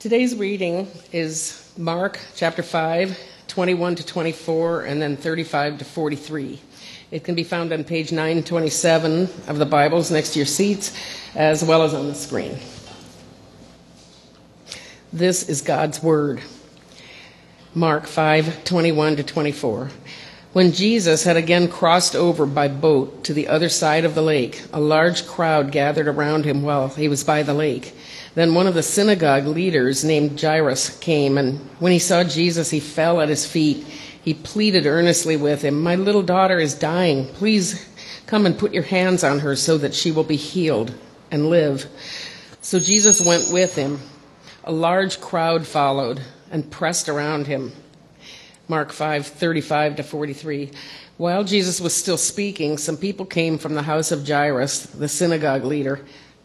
Today's reading is Mark chapter 5, 21 to 24, and then 35 to 43. It can be found on page 927 of the Bibles next to your seats, as well as on the screen. This is God's Word. Mark 5, 21 to 24. When Jesus had again crossed over by boat to the other side of the lake, a large crowd gathered around him while he was by the lake. Then one of the synagogue leaders named Jairus came, and when he saw Jesus, he fell at his feet. He pleaded earnestly with him, My little daughter is dying. Please come and put your hands on her so that she will be healed and live. So Jesus went with him. A large crowd followed and pressed around him. Mark 5, 35 to 43. While Jesus was still speaking, some people came from the house of Jairus, the synagogue leader.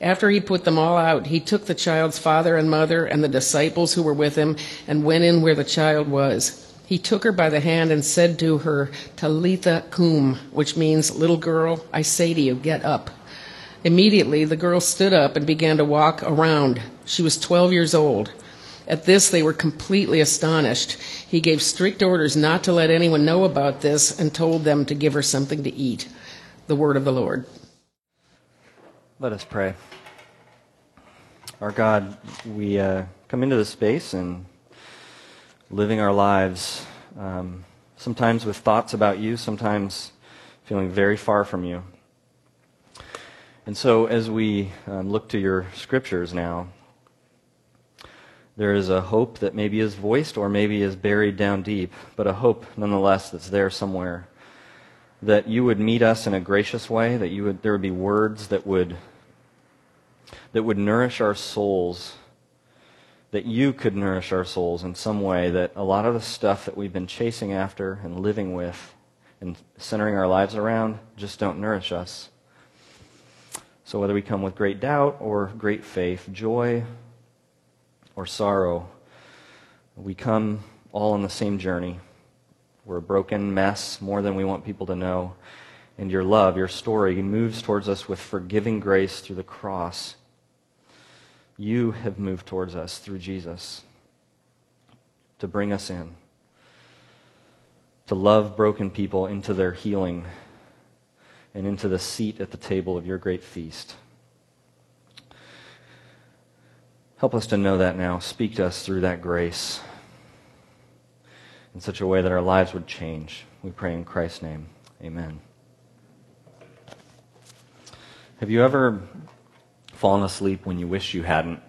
After he put them all out, he took the child's father and mother and the disciples who were with him and went in where the child was. He took her by the hand and said to her, Talitha cum, which means, Little girl, I say to you, get up. Immediately, the girl stood up and began to walk around. She was 12 years old. At this, they were completely astonished. He gave strict orders not to let anyone know about this and told them to give her something to eat. The word of the Lord. Let us pray. Our God, we uh, come into this space and living our lives, um, sometimes with thoughts about you, sometimes feeling very far from you. And so, as we um, look to your scriptures now, there is a hope that maybe is voiced or maybe is buried down deep, but a hope nonetheless that's there somewhere. That you would meet us in a gracious way, that you would, there would be words that would, that would nourish our souls, that you could nourish our souls in some way, that a lot of the stuff that we've been chasing after and living with and centering our lives around just don't nourish us. So, whether we come with great doubt or great faith, joy or sorrow, we come all on the same journey. We're a broken mess more than we want people to know. And your love, your story, moves towards us with forgiving grace through the cross. You have moved towards us through Jesus to bring us in, to love broken people into their healing and into the seat at the table of your great feast. Help us to know that now. Speak to us through that grace in such a way that our lives would change. We pray in Christ's name. Amen. Have you ever fallen asleep when you wish you hadn't?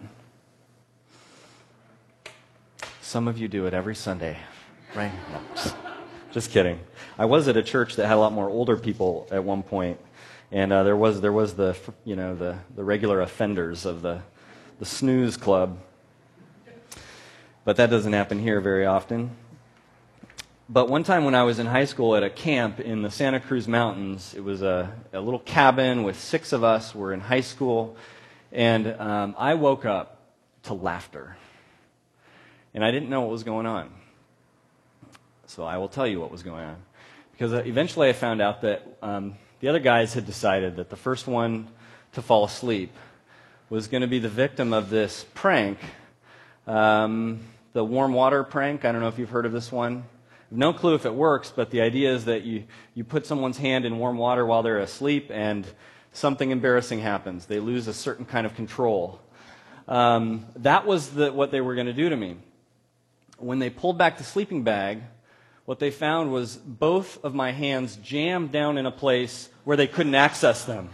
Some of you do it every Sunday, right? No, just, just kidding. I was at a church that had a lot more older people at one point, and uh, there was there was the you know the the regular offenders of the the snooze club. But that doesn't happen here very often. But one time when I was in high school at a camp in the Santa Cruz Mountains, it was a, a little cabin with six of us. We're in high school. And um, I woke up to laughter. And I didn't know what was going on. So I will tell you what was going on. Because uh, eventually I found out that um, the other guys had decided that the first one to fall asleep was going to be the victim of this prank. Um, the warm water prank. I don't know if you've heard of this one. No clue if it works, but the idea is that you, you put someone's hand in warm water while they're asleep and something embarrassing happens. They lose a certain kind of control. Um, that was the, what they were going to do to me. When they pulled back the sleeping bag, what they found was both of my hands jammed down in a place where they couldn't access them.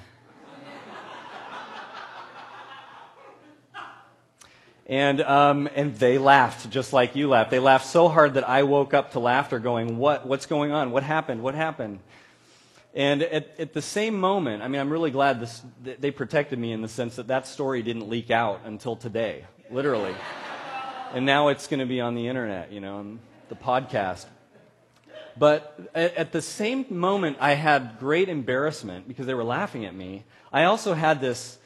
And, um, and they laughed just like you laughed. They laughed so hard that I woke up to laughter going, what, what's going on? What happened? What happened? And at, at the same moment, I mean, I'm really glad this, they protected me in the sense that that story didn't leak out until today, literally. and now it's going to be on the internet, you know, on the podcast. But at the same moment, I had great embarrassment because they were laughing at me. I also had this,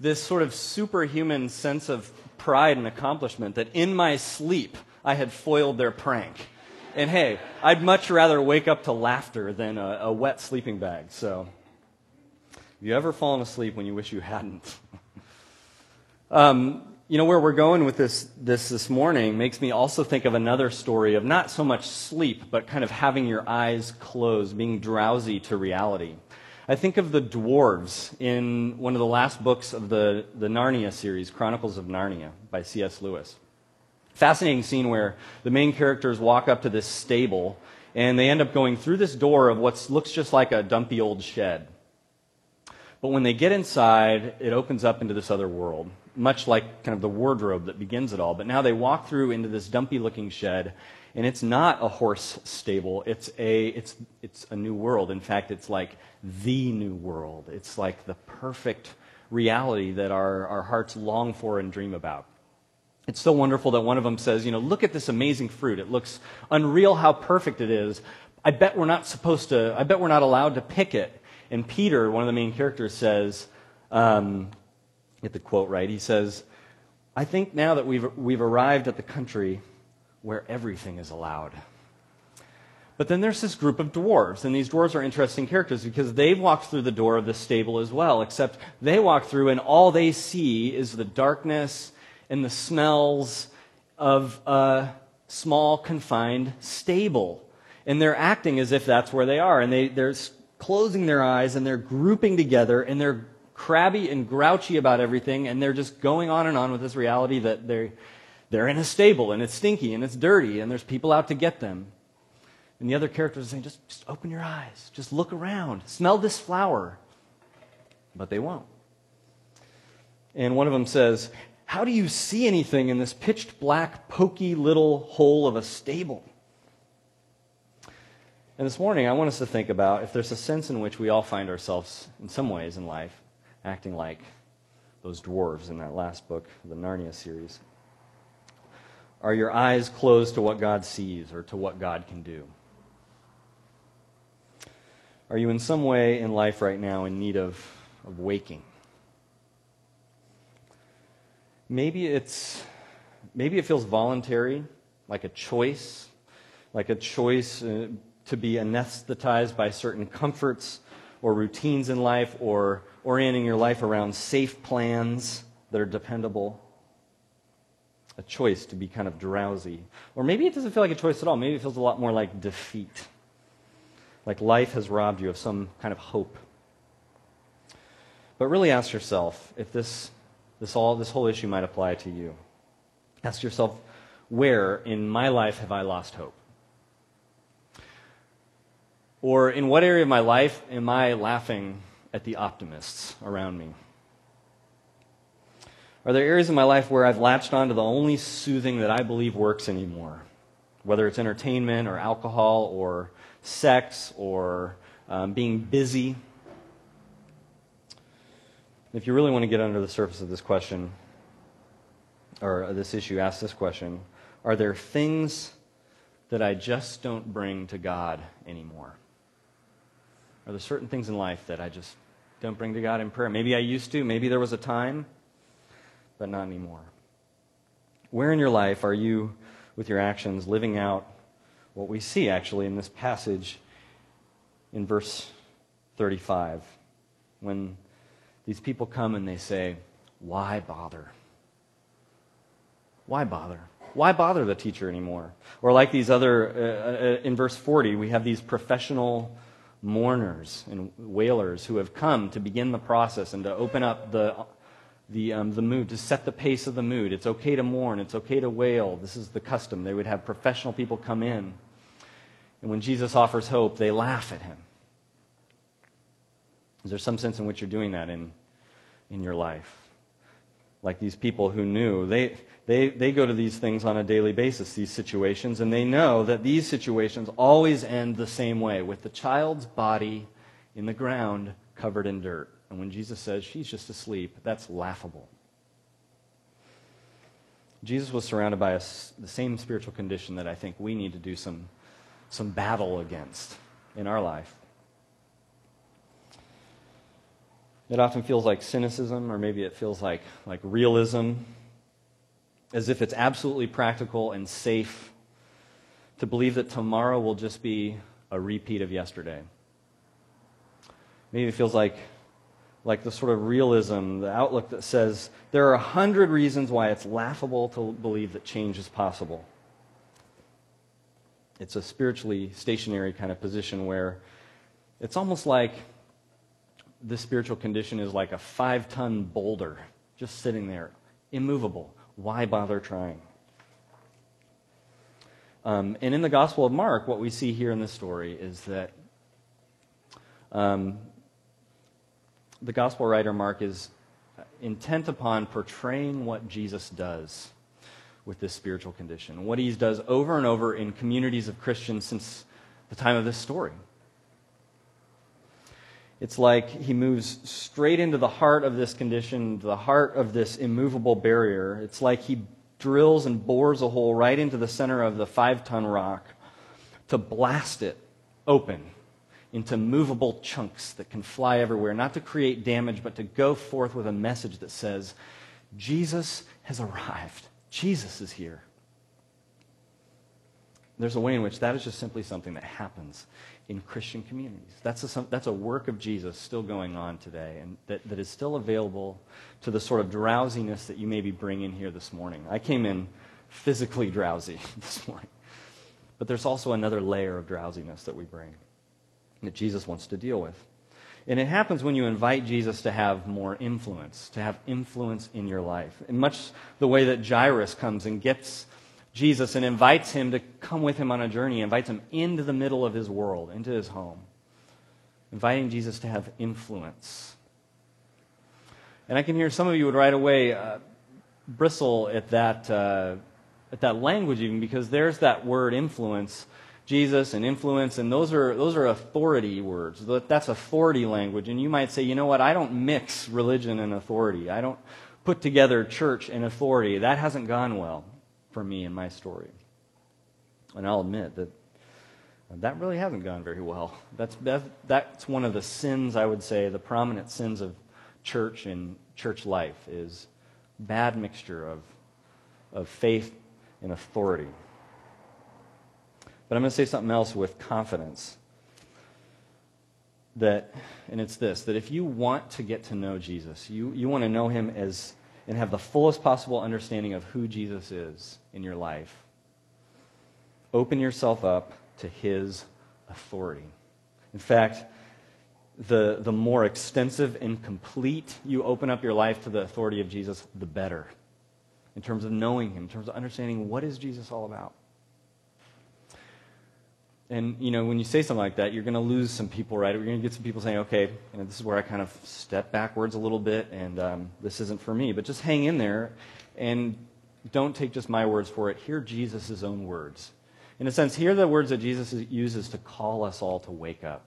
this sort of superhuman sense of pride and accomplishment that in my sleep, I had foiled their prank. And hey, I'd much rather wake up to laughter than a, a wet sleeping bag. So, have you ever fallen asleep when you wish you hadn't? um, you know, where we're going with this, this this morning makes me also think of another story of not so much sleep, but kind of having your eyes closed, being drowsy to reality. I think of the dwarves in one of the last books of the, the Narnia series, Chronicles of Narnia by C.S. Lewis. Fascinating scene where the main characters walk up to this stable and they end up going through this door of what looks just like a dumpy old shed. But when they get inside, it opens up into this other world much like kind of the wardrobe that begins it all. But now they walk through into this dumpy looking shed, and it's not a horse stable. It's a, it's, it's a new world. In fact, it's like the new world. It's like the perfect reality that our, our hearts long for and dream about. It's so wonderful that one of them says, you know, look at this amazing fruit. It looks unreal how perfect it is. I bet we're not supposed to, I bet we're not allowed to pick it. And Peter, one of the main characters, says, um, get the quote right. He says, I think now that we've, we've arrived at the country where everything is allowed. But then there's this group of dwarves, and these dwarves are interesting characters because they've walked through the door of the stable as well, except they walk through and all they see is the darkness and the smells of a small, confined stable. And they're acting as if that's where they are, and they, they're closing their eyes and they're grouping together and they're crabby and grouchy about everything, and they're just going on and on with this reality that they're, they're in a stable and it's stinky and it's dirty and there's people out to get them. And the other characters are saying, just, just open your eyes, just look around, smell this flower. But they won't. And one of them says, How do you see anything in this pitched black, poky little hole of a stable? And this morning, I want us to think about if there's a sense in which we all find ourselves in some ways in life acting like those dwarves in that last book, the Narnia series? Are your eyes closed to what God sees or to what God can do? Are you in some way in life right now in need of, of waking? Maybe it's maybe it feels voluntary, like a choice, like a choice uh, to be anesthetized by certain comforts or routines in life or orienting your life around safe plans that are dependable. A choice to be kind of drowsy. Or maybe it doesn't feel like a choice at all. Maybe it feels a lot more like defeat. Like life has robbed you of some kind of hope. But really ask yourself if this, this, all, this whole issue might apply to you. Ask yourself, where in my life have I lost hope? Or in what area of my life am I laughing at the optimists around me? Are there areas in my life where I've latched on to the only soothing that I believe works anymore? Whether it's entertainment or alcohol or sex or um, being busy. If you really want to get under the surface of this question, or this issue, ask this question Are there things that I just don't bring to God anymore? Are there certain things in life that I just don't bring to God in prayer? Maybe I used to, maybe there was a time, but not anymore. Where in your life are you, with your actions, living out what we see actually in this passage in verse 35? When these people come and they say, Why bother? Why bother? Why bother the teacher anymore? Or like these other, uh, uh, in verse 40, we have these professional mourners and wailers who have come to begin the process and to open up the, the, um, the mood, to set the pace of the mood. It's okay to mourn, it's okay to wail. This is the custom. They would have professional people come in. And when Jesus offers hope, they laugh at him. Is there some sense in which you're doing that in, in your life? Like these people who knew, they, they, they go to these things on a daily basis, these situations, and they know that these situations always end the same way with the child's body in the ground covered in dirt. And when Jesus says she's just asleep, that's laughable. Jesus was surrounded by a, the same spiritual condition that I think we need to do some, some battle against in our life. It often feels like cynicism, or maybe it feels like, like realism, as if it's absolutely practical and safe to believe that tomorrow will just be a repeat of yesterday. Maybe it feels like, like the sort of realism, the outlook that says there are a hundred reasons why it's laughable to believe that change is possible. It's a spiritually stationary kind of position where it's almost like this spiritual condition is like a five ton boulder just sitting there, immovable. Why bother trying? Um, and in the Gospel of Mark, what we see here in this story is that um, the Gospel writer Mark is intent upon portraying what Jesus does with this spiritual condition, what he does over and over in communities of Christians since the time of this story. It's like he moves straight into the heart of this condition, the heart of this immovable barrier. It's like he drills and bores a hole right into the center of the five ton rock to blast it open into movable chunks that can fly everywhere, not to create damage, but to go forth with a message that says, Jesus has arrived. Jesus is here. There's a way in which that is just simply something that happens in Christian communities. That's a, that's a work of Jesus still going on today and that, that is still available to the sort of drowsiness that you maybe bring in here this morning. I came in physically drowsy this morning, but there's also another layer of drowsiness that we bring that Jesus wants to deal with. And it happens when you invite Jesus to have more influence, to have influence in your life. In much the way that Jairus comes and gets Jesus and invites him to come with him on a journey, invites him into the middle of his world, into his home, inviting Jesus to have influence. And I can hear some of you would right away uh, bristle at that, uh, at that language, even because there's that word influence. Jesus and influence, and those are, those are authority words. That's authority language. And you might say, you know what, I don't mix religion and authority. I don't put together church and authority. That hasn't gone well for me in my story. And I'll admit that that really hasn't gone very well. That's, that's one of the sins, I would say, the prominent sins of church and church life is bad mixture of, of faith and authority. But I'm going to say something else with confidence. That, and it's this, that if you want to get to know Jesus, you, you want to know him as and have the fullest possible understanding of who Jesus is in your life, open yourself up to his authority. In fact, the, the more extensive and complete you open up your life to the authority of Jesus, the better. In terms of knowing him, in terms of understanding what is Jesus all about. And, you know, when you say something like that, you're going to lose some people, right? You're going to get some people saying, okay, you know, this is where I kind of step backwards a little bit, and um, this isn't for me. But just hang in there and don't take just my words for it. Hear Jesus' own words. In a sense, hear the words that Jesus uses to call us all to wake up.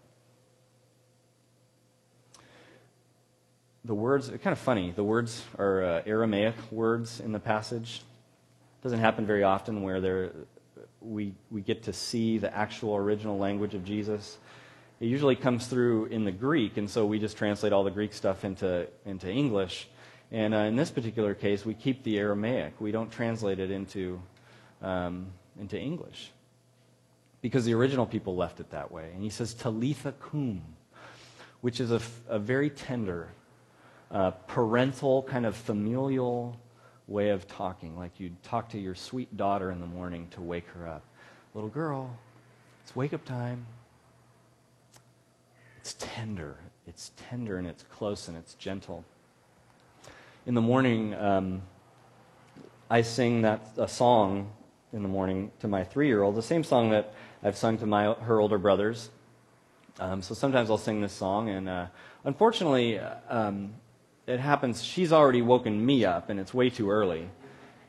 The words, are kind of funny, the words are uh, Aramaic words in the passage. It doesn't happen very often where they're we, we get to see the actual original language of Jesus. It usually comes through in the Greek, and so we just translate all the Greek stuff into, into English. And uh, in this particular case, we keep the Aramaic. We don't translate it into, um, into English because the original people left it that way. And he says, Talitha cum, which is a, a very tender, uh, parental, kind of familial way of talking, like you'd talk to your sweet daughter in the morning to wake her up. Little girl, it's wake up time. It's tender. It's tender and it's close and it's gentle. In the morning, um, I sing that a song in the morning to my three-year-old, the same song that I've sung to my her older brothers. Um, so sometimes I'll sing this song, and uh, unfortunately, um, it happens, she's already woken me up and it's way too early.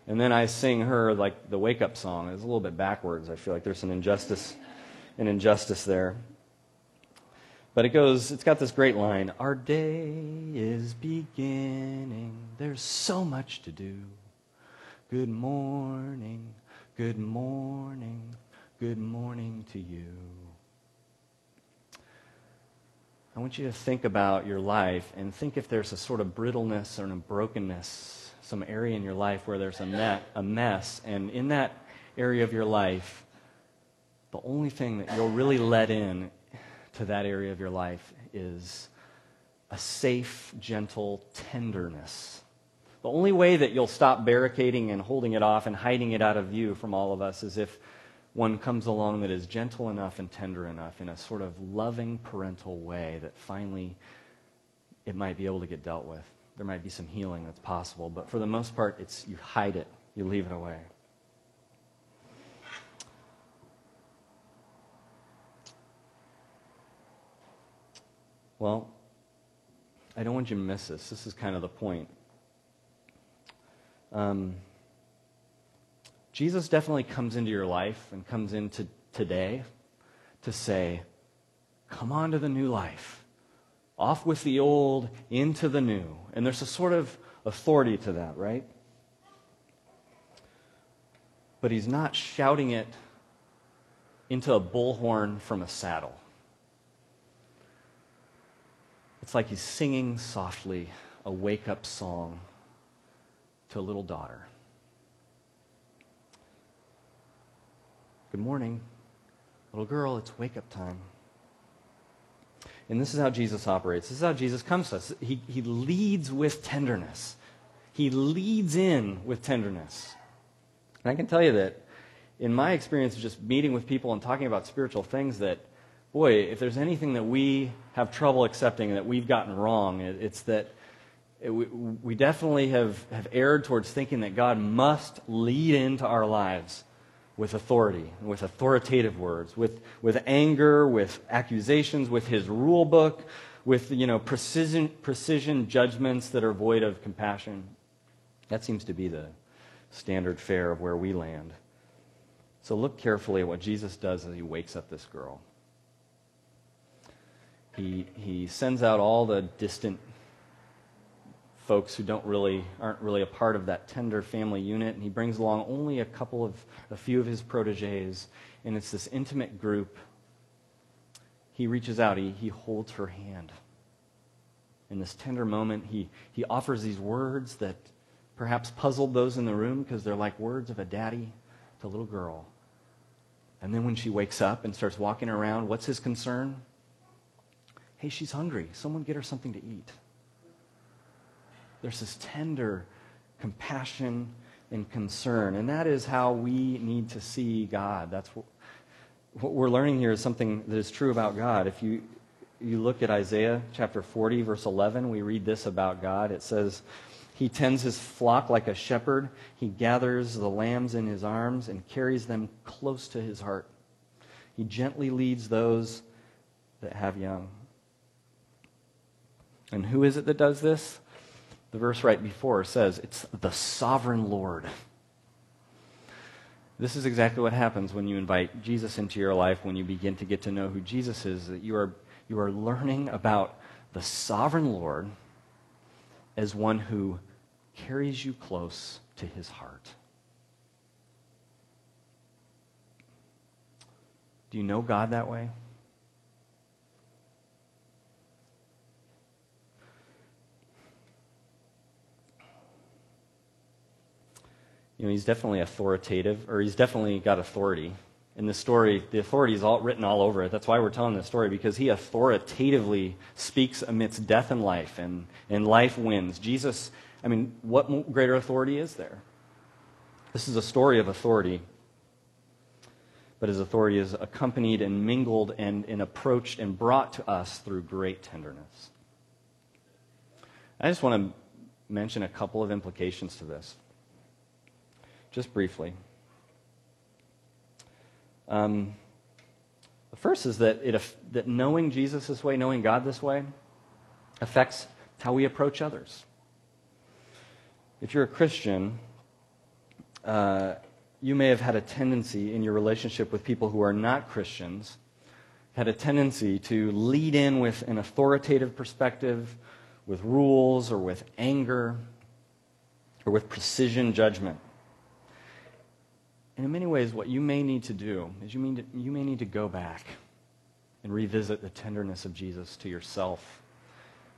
And then I sing her like the wake up song. It's a little bit backwards. I feel like there's an injustice, an injustice there. But it goes, it's got this great line Our day is beginning. There's so much to do. Good morning, good morning, good morning to you. I want you to think about your life and think if there's a sort of brittleness or a brokenness, some area in your life where there's a, net, a mess. And in that area of your life, the only thing that you'll really let in to that area of your life is a safe, gentle tenderness. The only way that you'll stop barricading and holding it off and hiding it out of view from all of us is if one comes along that is gentle enough and tender enough in a sort of loving parental way that finally it might be able to get dealt with. There might be some healing that's possible, but for the most part, it's you hide it, you leave it away. Well, I don't want you to miss this. This is kind of the point. Um, Jesus definitely comes into your life and comes into today to say, come on to the new life. Off with the old, into the new. And there's a sort of authority to that, right? But he's not shouting it into a bullhorn from a saddle. It's like he's singing softly a wake up song to a little daughter. Good morning, little girl, it's wake up time. And this is how Jesus operates. This is how Jesus comes to us. He, he leads with tenderness. He leads in with tenderness. And I can tell you that in my experience of just meeting with people and talking about spiritual things, that boy, if there's anything that we have trouble accepting that we've gotten wrong, it's that it, we, we definitely have, have erred towards thinking that God must lead into our lives with authority, with authoritative words, with, with anger, with accusations, with his rule book, with you know, precision, precision judgments that are void of compassion. That seems to be the standard fare of where we land. So look carefully at what Jesus does as he wakes up this girl. He, he sends out all the distant folks who don't really aren't really a part of that tender family unit and he brings along only a couple of a few of his proteges and it's this intimate group he reaches out he, he holds her hand in this tender moment he, he offers these words that perhaps puzzled those in the room because they're like words of a daddy to a little girl and then when she wakes up and starts walking around what's his concern Hey, she's hungry. Someone get her something to eat. There's this tender compassion and concern. And that is how we need to see God. That's what, what we're learning here is something that is true about God. If you, you look at Isaiah chapter 40, verse 11, we read this about God. It says, He tends his flock like a shepherd. He gathers the lambs in his arms and carries them close to his heart. He gently leads those that have young. And who is it that does this? The verse right before says it's the sovereign Lord. This is exactly what happens when you invite Jesus into your life, when you begin to get to know who Jesus is, that you are, you are learning about the sovereign Lord as one who carries you close to his heart. Do you know God that way? You know, he's definitely authoritative, or he's definitely got authority. In the story, the authority is all written all over it. That's why we're telling this story, because he authoritatively speaks amidst death and life, and, and life wins. Jesus, I mean, what greater authority is there? This is a story of authority, but his authority is accompanied and mingled and, and approached and brought to us through great tenderness. I just want to mention a couple of implications to this just briefly. Um, the first is that, it, that knowing Jesus this way, knowing God this way, affects how we approach others. If you're a Christian, uh, you may have had a tendency in your relationship with people who are not Christians, had a tendency to lead in with an authoritative perspective, with rules, or with anger, or with precision judgment. And in many ways, what you may need to do is you, mean to, you may need to go back and revisit the tenderness of Jesus to yourself,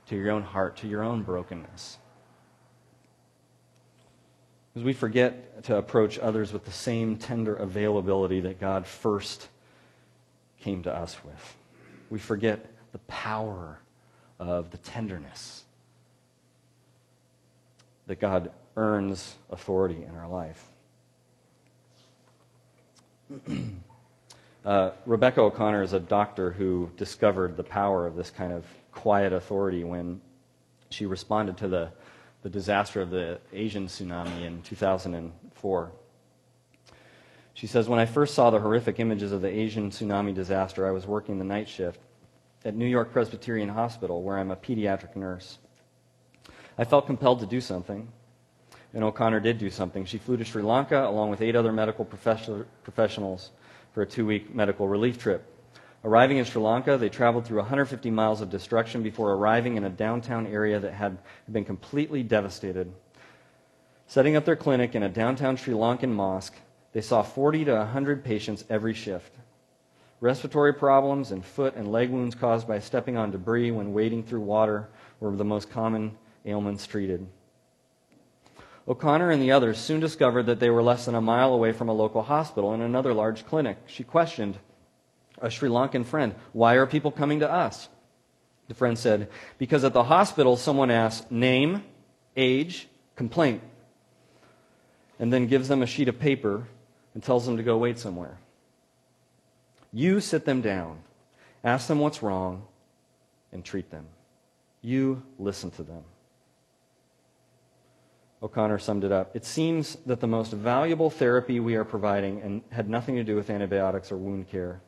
to your own heart, to your own brokenness. As we forget to approach others with the same tender availability that God first came to us with, we forget the power of the tenderness that God earns authority in our life. uh, Rebecca O'Connor is a doctor who discovered the power of this kind of quiet authority when she responded to the, the disaster of the Asian tsunami in 2004. She says, When I first saw the horrific images of the Asian tsunami disaster, I was working the night shift at New York Presbyterian Hospital, where I'm a pediatric nurse. I felt compelled to do something, and O'Connor did do something. She flew to Sri Lanka along with eight other medical professionals for a two week medical relief trip. Arriving in Sri Lanka, they traveled through 150 miles of destruction before arriving in a downtown area that had been completely devastated. Setting up their clinic in a downtown Sri Lankan mosque, they saw 40 to 100 patients every shift. Respiratory problems and foot and leg wounds caused by stepping on debris when wading through water were the most common ailments treated. O'Connor and the others soon discovered that they were less than a mile away from a local hospital and another large clinic. She questioned a Sri Lankan friend, Why are people coming to us? The friend said, Because at the hospital, someone asks name, age, complaint, and then gives them a sheet of paper and tells them to go wait somewhere. You sit them down, ask them what's wrong, and treat them. You listen to them. O'Connor summed it up. It seems that the most valuable therapy we are providing and had nothing to do with antibiotics or wound care.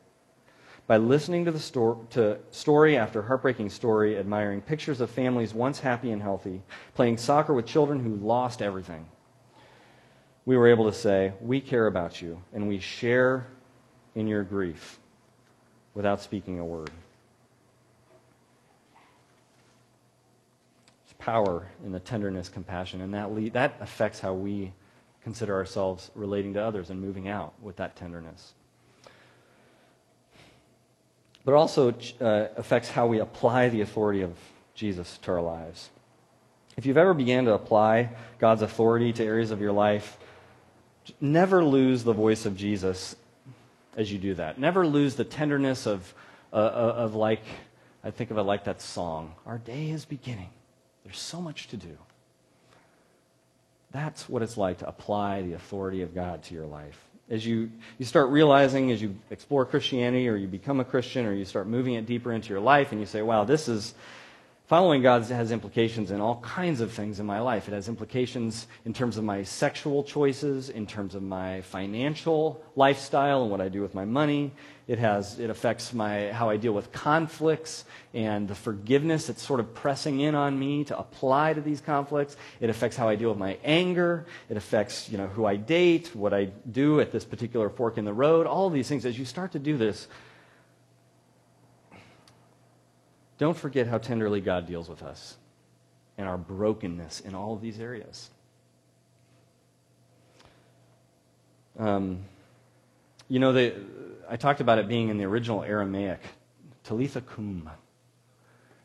By listening to the sto- to story after heartbreaking story, admiring pictures of families once happy and healthy, playing soccer with children who lost everything, we were able to say, We care about you, and we share in your grief without speaking a word. Power in the tenderness, compassion, and that, that affects how we consider ourselves relating to others and moving out with that tenderness. But it also uh, affects how we apply the authority of Jesus to our lives. If you've ever began to apply God's authority to areas of your life, never lose the voice of Jesus as you do that. Never lose the tenderness of, uh, uh, of like, I think of it like that song, Our Day is Beginning. There's so much to do. That's what it's like to apply the authority of God to your life. As you, you start realizing, as you explore Christianity or you become a Christian or you start moving it deeper into your life and you say, wow, this is, Following God has implications in all kinds of things in my life. It has implications in terms of my sexual choices, in terms of my financial lifestyle and what I do with my money. It, has, it affects my, how I deal with conflicts and the forgiveness that's sort of pressing in on me to apply to these conflicts. It affects how I deal with my anger. It affects you know, who I date, what I do at this particular fork in the road. All these things, as you start to do this, Don't forget how tenderly God deals with us and our brokenness in all of these areas. Um, you know, the, I talked about it being in the original Aramaic, talitha kum.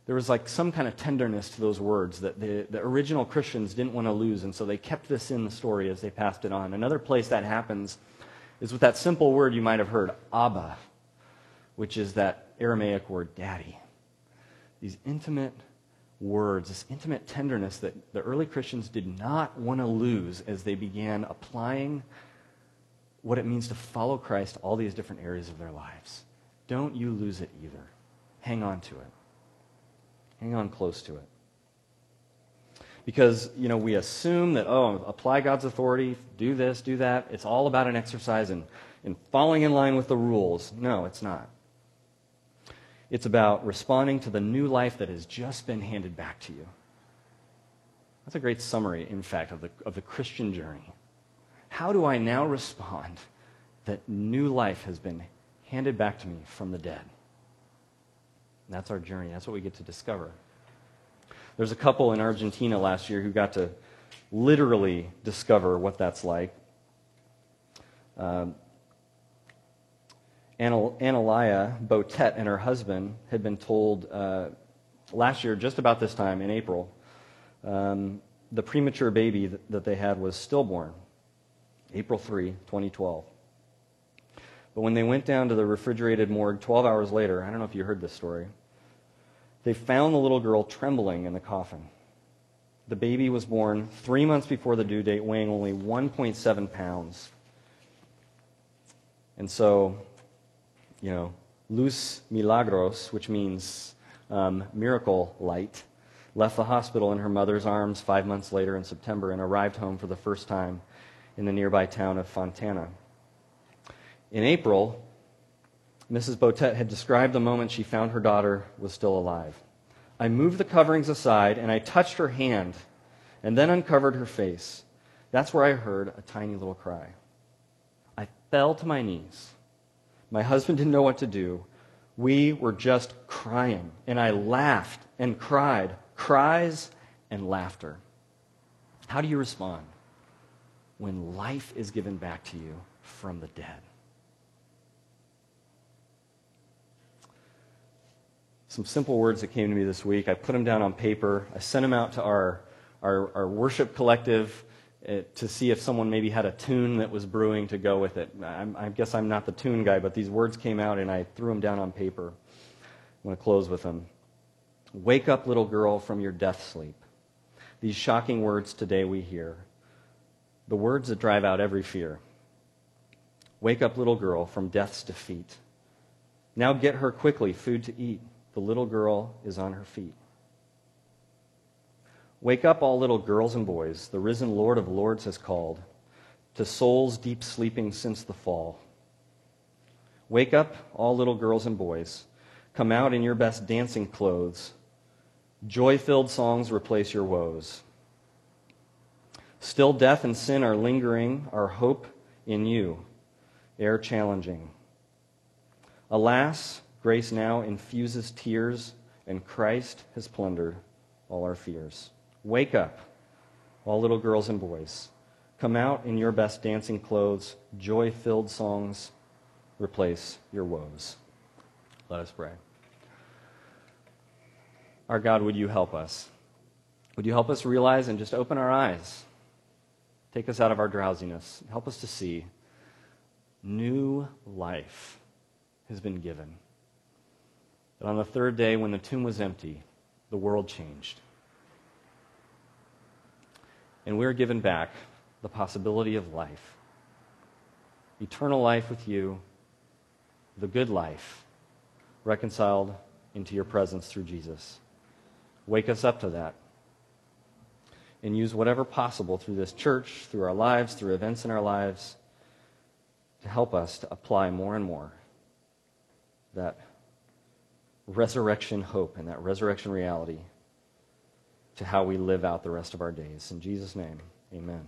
There was like some kind of tenderness to those words that the, the original Christians didn't want to lose, and so they kept this in the story as they passed it on. Another place that happens is with that simple word you might have heard, Abba, which is that Aramaic word daddy these intimate words, this intimate tenderness that the early Christians did not want to lose as they began applying what it means to follow Christ all these different areas of their lives. Don't you lose it either. Hang on to it. Hang on close to it. Because, you know, we assume that, oh, apply God's authority, do this, do that. It's all about an exercise in, in falling in line with the rules. No, it's not. It's about responding to the new life that has just been handed back to you. That's a great summary, in fact, of the, of the Christian journey. How do I now respond that new life has been handed back to me from the dead? And that's our journey. That's what we get to discover. There's a couple in Argentina last year who got to literally discover what that's like. Um, Analia Bouter and her husband had been told uh, last year, just about this time in April, um, the premature baby that they had was stillborn, April 3, 2012. But when they went down to the refrigerated morgue 12 hours later, I don't know if you heard this story, they found the little girl trembling in the coffin. The baby was born three months before the due date, weighing only 1.7 pounds. And so, you know, Luz Milagros, which means um, miracle light, left the hospital in her mother's arms five months later in September and arrived home for the first time in the nearby town of Fontana. In April, Mrs. Bouter had described the moment she found her daughter was still alive. I moved the coverings aside and I touched her hand and then uncovered her face. That's where I heard a tiny little cry. I fell to my knees. My husband didn't know what to do. We were just crying, and I laughed and cried, cries and laughter. How do you respond when life is given back to you from the dead? some simple words that came to me this week. I put them down on paper. I sent them out to our, our, our worship collective uh, to see if someone maybe had a tune that was brewing to go with it. I'm, I guess I'm not the tune guy, but these words came out and I threw them down on paper. I'm going to close with them. Wake up, little girl, from your death sleep. These shocking words today we hear. The words that drive out every fear. Wake up, little girl, from death's defeat. Now get her quickly food to eat. The little girl is on her feet. Wake up, all little girls and boys, the risen Lord of Lords has called, to souls deep sleeping since the fall. Wake up, all little girls and boys, come out in your best dancing clothes. Joy filled songs replace your woes. Still, death and sin are lingering, our hope in you, ere challenging. Alas, Grace now infuses tears, and Christ has plundered all our fears. Wake up, all little girls and boys. Come out in your best dancing clothes. Joy filled songs replace your woes. Let us pray. Our God, would you help us? Would you help us realize and just open our eyes? Take us out of our drowsiness. Help us to see new life has been given. That on the third day, when the tomb was empty, the world changed. And we're given back the possibility of life eternal life with you, the good life, reconciled into your presence through Jesus. Wake us up to that. And use whatever possible through this church, through our lives, through events in our lives, to help us to apply more and more that resurrection hope and that resurrection reality to how we live out the rest of our days. In Jesus' name, amen.